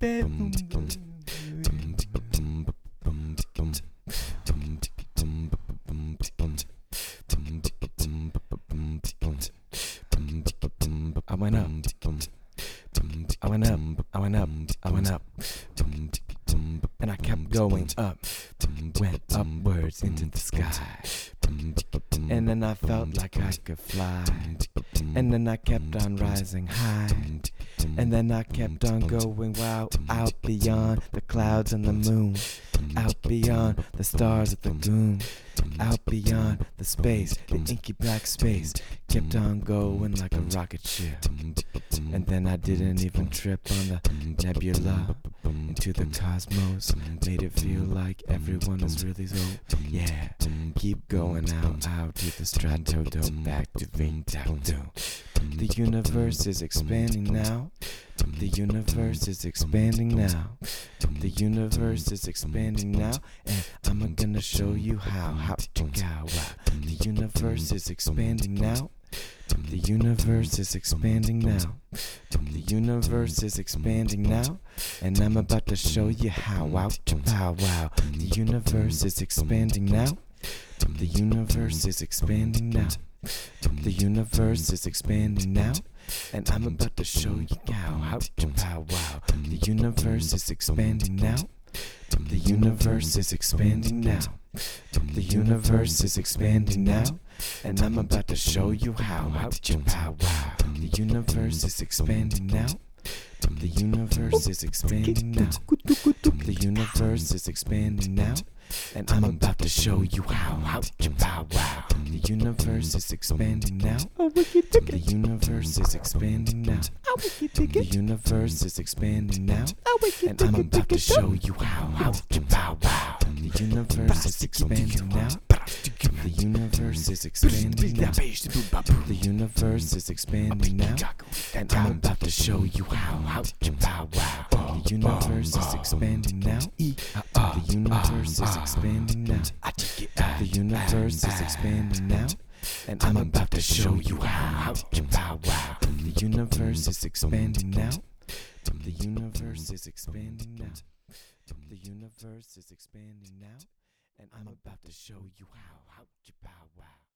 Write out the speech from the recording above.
I went up. I went up. I went up. I went up. And I kept going up. Upwards into the sky. And then I felt like I could fly. And then I kept on rising high. And then I kept on going wow out beyond the clouds and the moon. Out beyond the stars of the moon. Out beyond the space, the inky black space. Kept on going like a rocket ship. And then I didn't even trip on the nebula into the cosmos. Made it feel like everyone is really so. Yeah, keep going out, out to the strato, back to Ving do. The universe is expanding now. The universe is expanding now. The universe is expanding now, and I'm gonna show you how. How. The universe is expanding now. The universe is expanding now. The universe is expanding now, and I'm about to show you how. Wow, wow, wow. The universe is expanding now. The universe is expanding now. The universe is expanding now, and I'm about to show you how. How, wow, wow. The universe is expanding now. The universe is expanding now. The universe is expanding now, and I'm about to show you how. How, wow, wow. The universe is expanding now. The universe is expanding now. The universe is expanding now. And I'm about to show you how. How, wow, wow. Oh, the universe is expanding now. The universe is expanding now. The universe is expanding now. And I'm about to show you how. How, wow, wow. The universe is expanding now. The universe is expanding now. The universe is expanding now. And I'm about to show you how. How, wow, wow. The universe is expanding now. The universe is expanding now. The universe is expanding now. And I'm about to show you how. The universe is expanding now. The universe is expanding now. The universe is expanding now. And I'm about to show you how. How, wow.